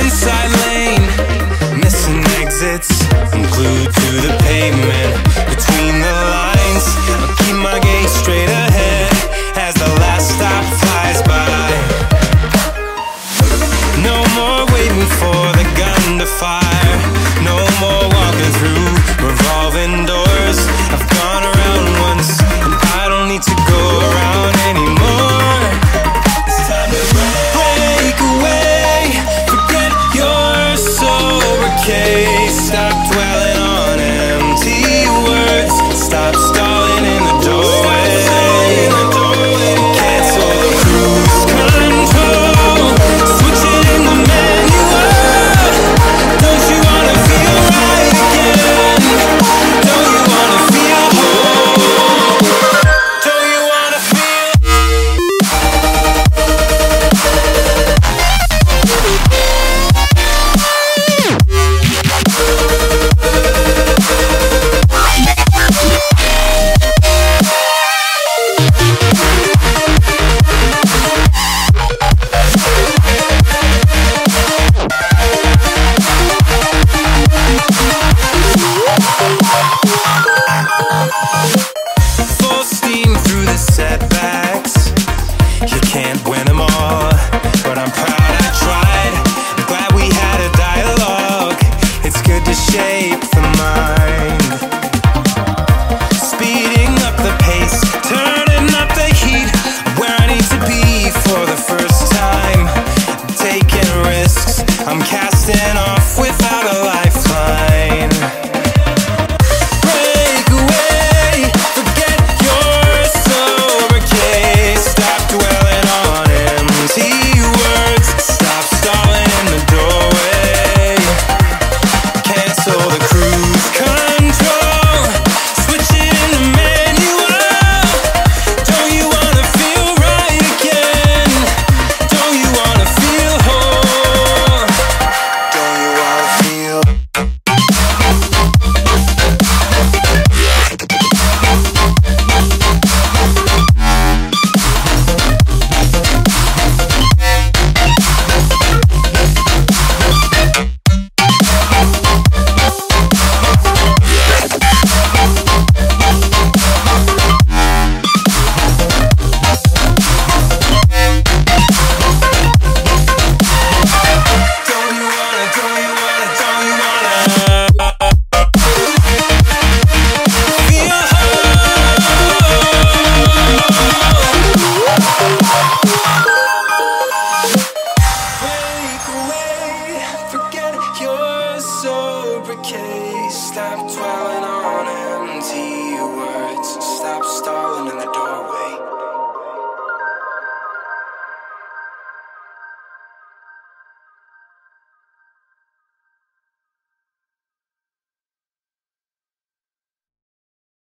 inside lane, missing exits. I'm glued to the pavement between the the first Stop dwelling on empty.